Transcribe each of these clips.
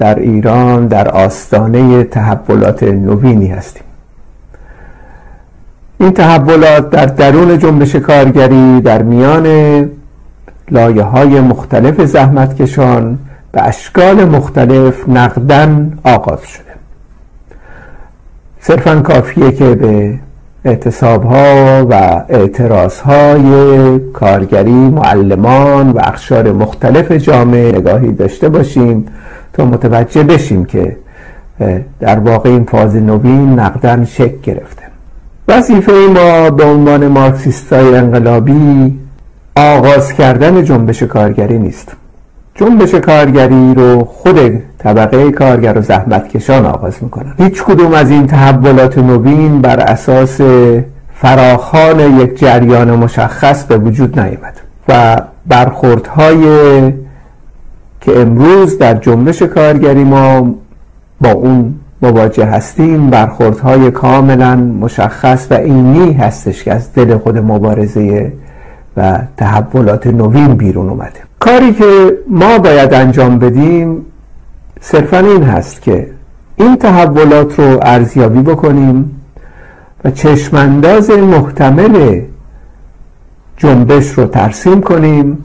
در ایران در آستانه تحولات نوینی هستیم. این تحولات در درون جنبش کارگری در میان لایه های مختلف زحمتکشان به اشکال مختلف نقدن آغاز شده. صرفا کافیه که به اعتصاب ها و اعتراض های کارگری معلمان و اخشار مختلف جامعه نگاهی داشته باشیم. تا متوجه بشیم که در واقع این فاز نوین نقدن شکل گرفته. وظیفه ما به عنوان مارکسیستای انقلابی آغاز کردن جنبش کارگری نیست. جنبش کارگری رو خود طبقه کارگر و زحمتکشان آغاز می‌کنن. هیچ کدوم از این تحولات نوین بر اساس فراخان یک جریان مشخص به وجود نیامد و برخوردهای که امروز در جنبش کارگری ما با اون مواجه هستیم برخوردهای کاملا مشخص و اینی هستش که از دل خود مبارزه و تحولات نوین بیرون اومده. کاری که ما باید انجام بدیم صرفا این هست که این تحولات رو ارزیابی بکنیم و چشمانداز محتمل جنبش رو ترسیم کنیم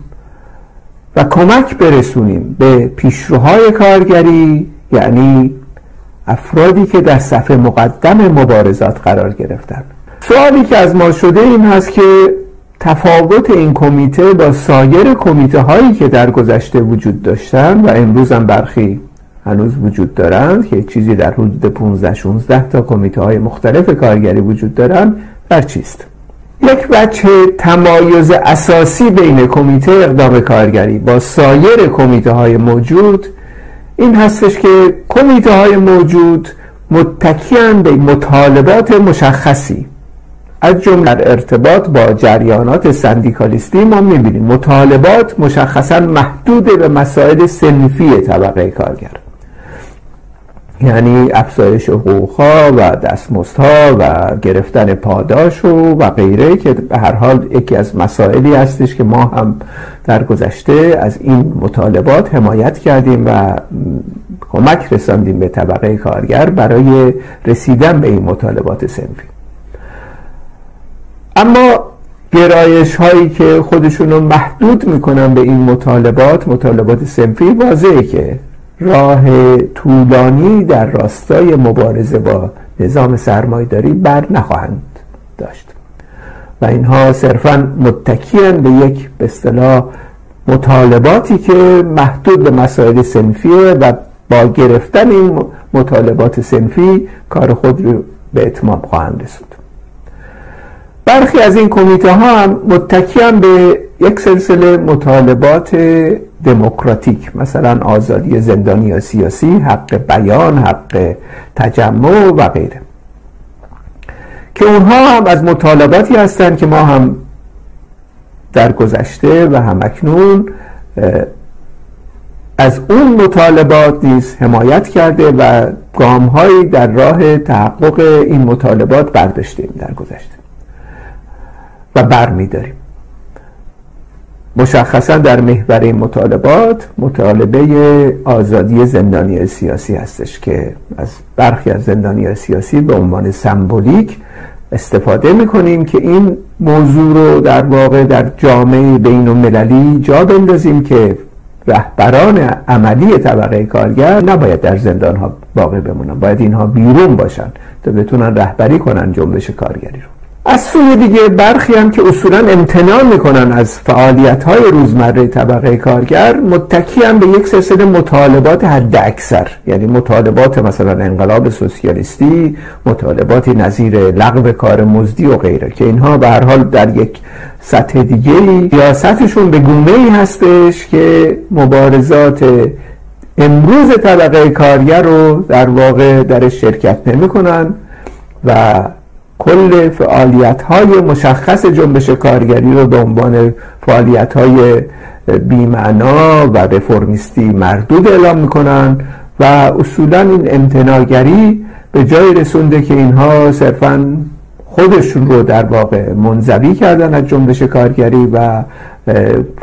و کمک برسونیم به پیشروهای کارگری یعنی افرادی که در صفحه مقدم مبارزات قرار گرفتن. سوالی که از ما شده این هست که تفاوت این کمیته با سایر کمیته هایی که در گذشته وجود داشتن و امروز هم برخی هنوز وجود دارند که چیزی در حدود 15 16 تا کمیته های مختلف کارگری وجود دارند در چیست؟ یک بچه تمایز اساسی بین کمیته اقدام کارگری با سایر کمیته های موجود این هستش که کمیته های موجود متکیان به مطالبات مشخصی. از جمله در ارتباط با جریانات سندیکالیستی ما می‌بینیم. مطالبات مشخصا محدود به مسائل سنفی طبقه کارگر. یعنی افزایش حقوقها و دستمزدها و گرفتن پاداش و, و غیره که به هر حال یکی از مسائلی هستش که ما هم در گذشته از این مطالبات حمایت کردیم و کمک رساندیم به طبقه کارگر برای رسیدن به این مطالبات سنفی. اما گرایش هایی که خودشون رو محدود می‌کنن به این مطالبات مطالبات سنفی واضحه که راه طولانی در راستای مبارزه با نظام سرمایداری بر نخواهند داشت. و اینها صرفا متکیان به یک به اصطلاح مطالباتی که محدود به مسائل سنفیه و با گرفتن این مطالبات سنفی کار خود رو به اتمام خواهند رسود. برخی از این کمیته ها هم متکیان به یک سلسله مطالبات دموکراتیک مثلا آزادی زندانی یا سیاسی حق بیان حق تجمع و غیره. که اونها هم از مطالباتی هستند که ما هم در گذشته و همکنون از اون مطالبات نیز حمایت کرده و گامهایی در راه تحقق این مطالبات برداشتیم در گذشته و بر داریم مشخصا در محور مطالبات مطالبه آزادی زندانی سیاسی هستش که از برخی از زندانی سیاسی به عنوان سمبولیک استفاده می‌کنیم که این موضوع رو در واقع در جامعه بین المللی جا بندازیم که رهبران عملی طبقه کارگر نباید در زندان ها باقی بمونن. باید اینها بیرون باشن تا بتونن رهبری کنن جنبش کارگری رو. از سوی دیگه برخی هم که اصولا امتناع می‌کنن از فعالیت های روزمره طبقه کارگر متکی هم به یک سلسله مطالبات حد اکثر یعنی مطالبات مثلا انقلاب سوسیالیستی مطالباتی نظیر لغو کار مزدی و غیره که اینها به هر حال در یک سطح دیگه سیاستشون به گونه ای هستش که مبارزات امروز طبقه کارگر رو در واقع در شرکت نمی کنن و کل فعالیت های مشخص جنبش کارگری رو به عنوان فعالیت های بیمعنا و رفرمیستی مردود اعلام می‌کنن و اصولا این امتناگری به جای رسونده که اینها صرفا خودشون رو در واقع منزوی کردن از جنبش کارگری و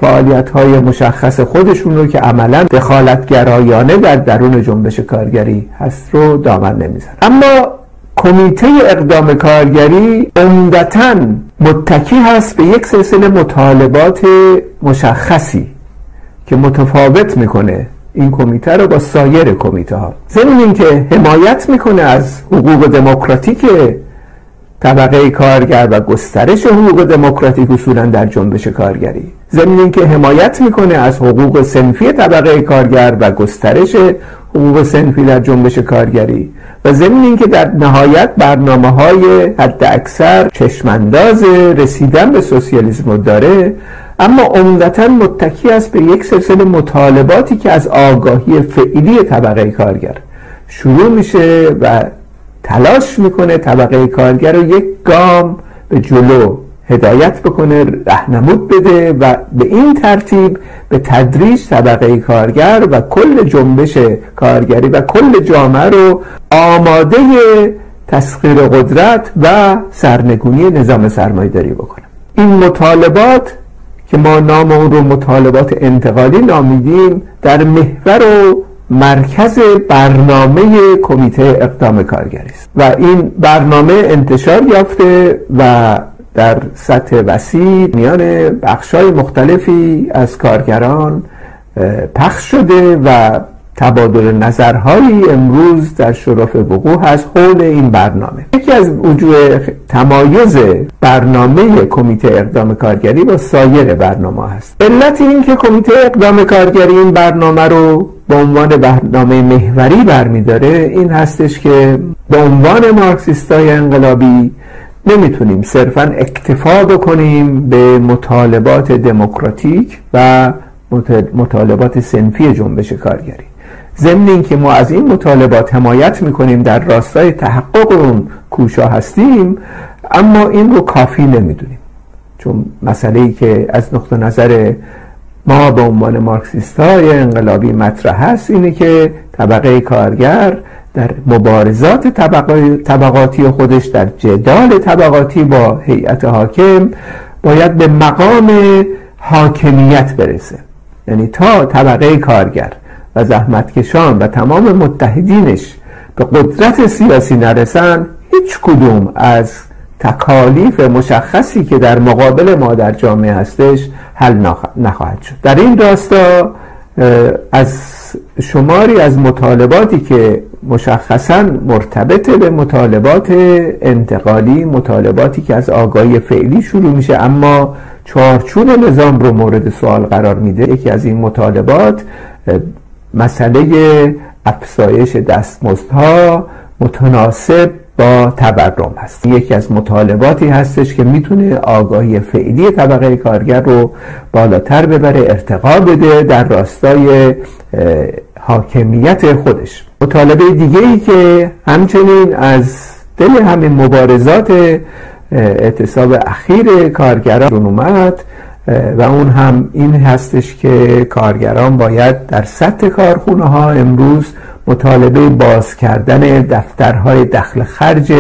فعالیت های مشخص خودشون رو که عملا دخالتگرایانه در درون جنبش کارگری هست رو دامن نمیزن اما کمیته اقدام کارگری عمدتا متکی هست به یک سلسله مطالبات مشخصی که متفاوت می‌کنه این کمیته رو با سایر کمیته ها ضمن اینکه حمایت می‌کنه از حقوق دموکراتیک طبقه کارگر و گسترش حقوق دموکراتیک اصولا در جنبش کارگری. ضمن اینکه حمایت می‌کنه از حقوق سنفی طبقه کارگر و گسترش حقوق سنفی در جنبش کارگری. و ضمن اینکه در نهایت برنامه های حد اکثر چشمانداز رسیدن به سوسیالیسم رو داره اما عمدتا متکی است به یک سلسله مطالباتی که از آگاهی فعلی طبقه کارگر شروع میشه و تلاش می‌کنه طبقه کارگر رو یک گام به جلو هدایت بکنه رهنمود بده و به این ترتیب به تدریج طبقه کارگر و کل جنبش کارگری و کل جامعه رو آماده تسخیر قدرت و سرنگونی نظام سرمایه‌داری بکنه. این مطالبات که ما نام اون رو مطالبات انتقالی نامیدیم در محور و مرکز برنامه کمیته اقدام کارگری است. و این برنامه انتشار یافته و در سطح وسیع میان بخشای مختلفی از کارگران پخش شده و تبادل نظرهایی امروز در شرف وقوع هست حول این برنامه. یکی از وجوه تمایز برنامه کمیته اقدام کارگری با سایر برنامه هست. علت این که کمیته اقدام کارگری این برنامه رو به عنوان برنامه محوری برمیداره این هستش که به عنوان مارکسیستای انقلابی نمی‌تونیم صرفا اکتفا بکنیم به مطالبات دموکراتیک و مطالبات سنفی جنبش کارگری. ضمن اینکه ما از این مطالبات حمایت می‌کنیم در راستای تحقق اون کوشا هستیم اما این رو کافی نمی‌دونیم. چون مسئله ای که از نقطه نظر ما به عنوان مارکسیست های انقلابی مطرح هست اینه که طبقه کارگر در مبارزات طبقاتی خودش در جدال طبقاتی با هیئت حاکم باید به مقام حاکمیت برسه. یعنی تا طبقه کارگر و زحمتکشان و تمام متحدینش به قدرت سیاسی نرسن هیچ کدوم از تکالیف مشخصی که در مقابل ما در جامعه هستش حل نخواهد شد. در این راستا از شماری از مطالباتی که مشخصا مرتبط به مطالبات انتقالی مطالباتی که از آگاهی فعلی شروع میشه اما چارچون نظام رو مورد سوال قرار میده. یکی از این مطالبات مسئله افزایش دستمزدها متناسب با تورم هست. یکی از مطالباتی هستش که می‌تونه آگاهی فعلی طبقه کارگر رو بالاتر ببره ارتقا بده در راستای حاکمیت خودش. مطالبه دیگه ای که همچنین از دل همین مبارزات اعتصاب اخیر کارگران اومد و اون هم این هستش که کارگران باید در سطح کارخونه ها امروز مطالبه باز کردن دفترهای دخل خرج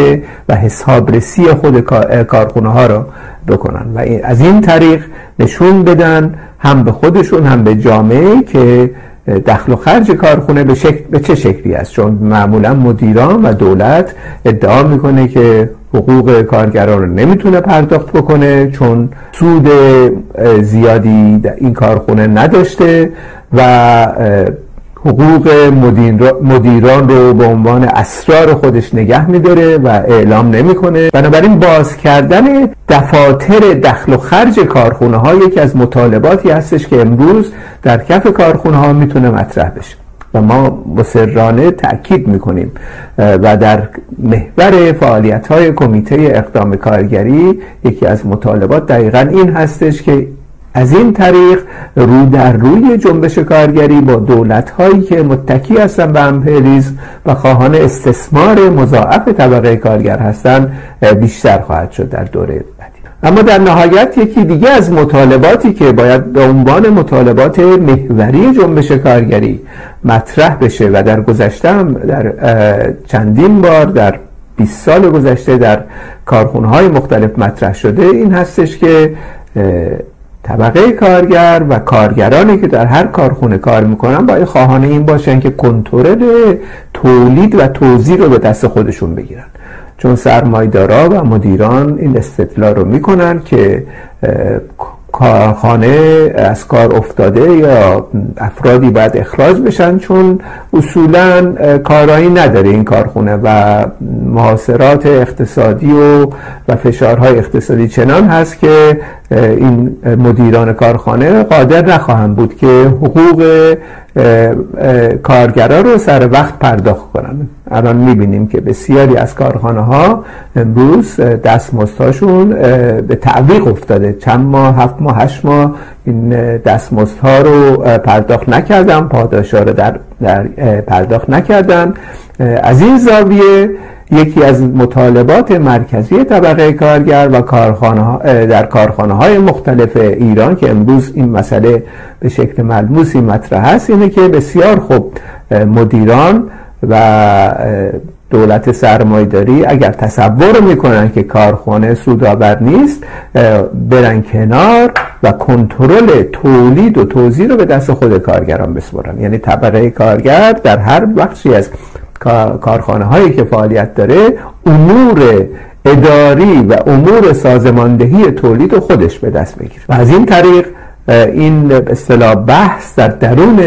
و حسابرسی خود کارخونه ها را بکنن. و از این طریق نشون بدن هم به خودشون هم به جامعه که دخل و خرج کارخونه به, شکل، به چه شکلی است. چون معمولا مدیران و دولت ادعا می‌کنه که حقوق کارگران رو نمی‌تونه پرداخت بکنه چون سود زیادی این کارخونه نداشته و حقوق مدیران رو به عنوان اسرار خودش نگه میداره و اعلام نمی‌کنه. بنابراین باز کردن دفاتر دخل و خرج کارخونه ها یکی از مطالباتی هستش که امروز در کف کارخونه ها می‌تونه مطرح بشه و ما مسررانه تأکید می‌کنیم و در محور فعالیت های کمیته اقدام کارگری یکی از مطالبات دقیقا این هستش که از این طریق رو در روی جنبش کارگری با دولت هایی که متکی هستن به امپریزم و خواهان استثمار مضاعف طبقه کارگر هستند بیشتر خواهد شد در دوره بعدی. اما در نهایت یکی دیگه از مطالباتی که باید به عنوان مطالبات محوری جنبش کارگری مطرح بشه و در گذشته در چندین بار در 20 سال گذشته در کارخونه های مختلف مطرح شده این هستش که طبقه کارگر و کارگرانی که در هر کارخونه کار می‌کنن باید خواهان این باشن که کنترل تولید و توزیع رو به دست خودشون بگیرن. چون سرمایدارا و مدیران این استدلال رو می‌کنن که کارخانه از کار افتاده یا افرادی باید اخراج بشن؟ چون اصولا کارایی نداره این کارخونه و محاصرات اقتصادی و و فشارهای اقتصادی چنان هست که این مدیران کارخانه قادر نخواهند بود که حقوق کارگرا رو سر وقت پرداخت کنن. الان می‌بینیم که بسیاری از کارخانه ها امروز دستمزدهاشون به تعویق افتاده. چند ماه هفت ماه هشت ماه این دستمزدها رو پرداخت نکردن پاداشا رو در, در پرداخت نکردن. از این زاویه یکی از مطالبات مرکزی طبقه کارگر و کارخانه در کارخانه های مختلف ایران که امروز این مسئله به شکل ملموسی مطرح است اینه که بسیار خوب مدیران و دولت سرمایداری اگر تصور می‌کنن که کارخانه سودآور نیست برن کنار و کنترل تولید و توزیع رو به دست خود کارگران بسپرن یعنی طبقه کارگر در هر بخشی از کارخانه هایی که فعالیت داره امور اداری و امور سازماندهی تولید خودش به دست بگیره و از این طریق این اصطلاح بحث در درون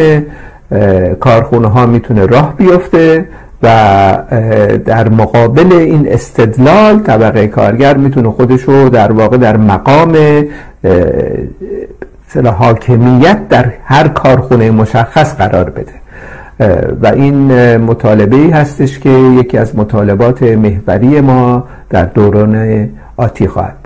کارخونه ها می‌تونه راه بیفته و در مقابل این استدلال طبقه کارگر می‌تونه خودش رو در واقع در مقام حاکمیت در هر کارخونه مشخص قرار بده. و این مطالبه ای هستش که یکی از مطالبات محوری ما در دوران آتی خواهد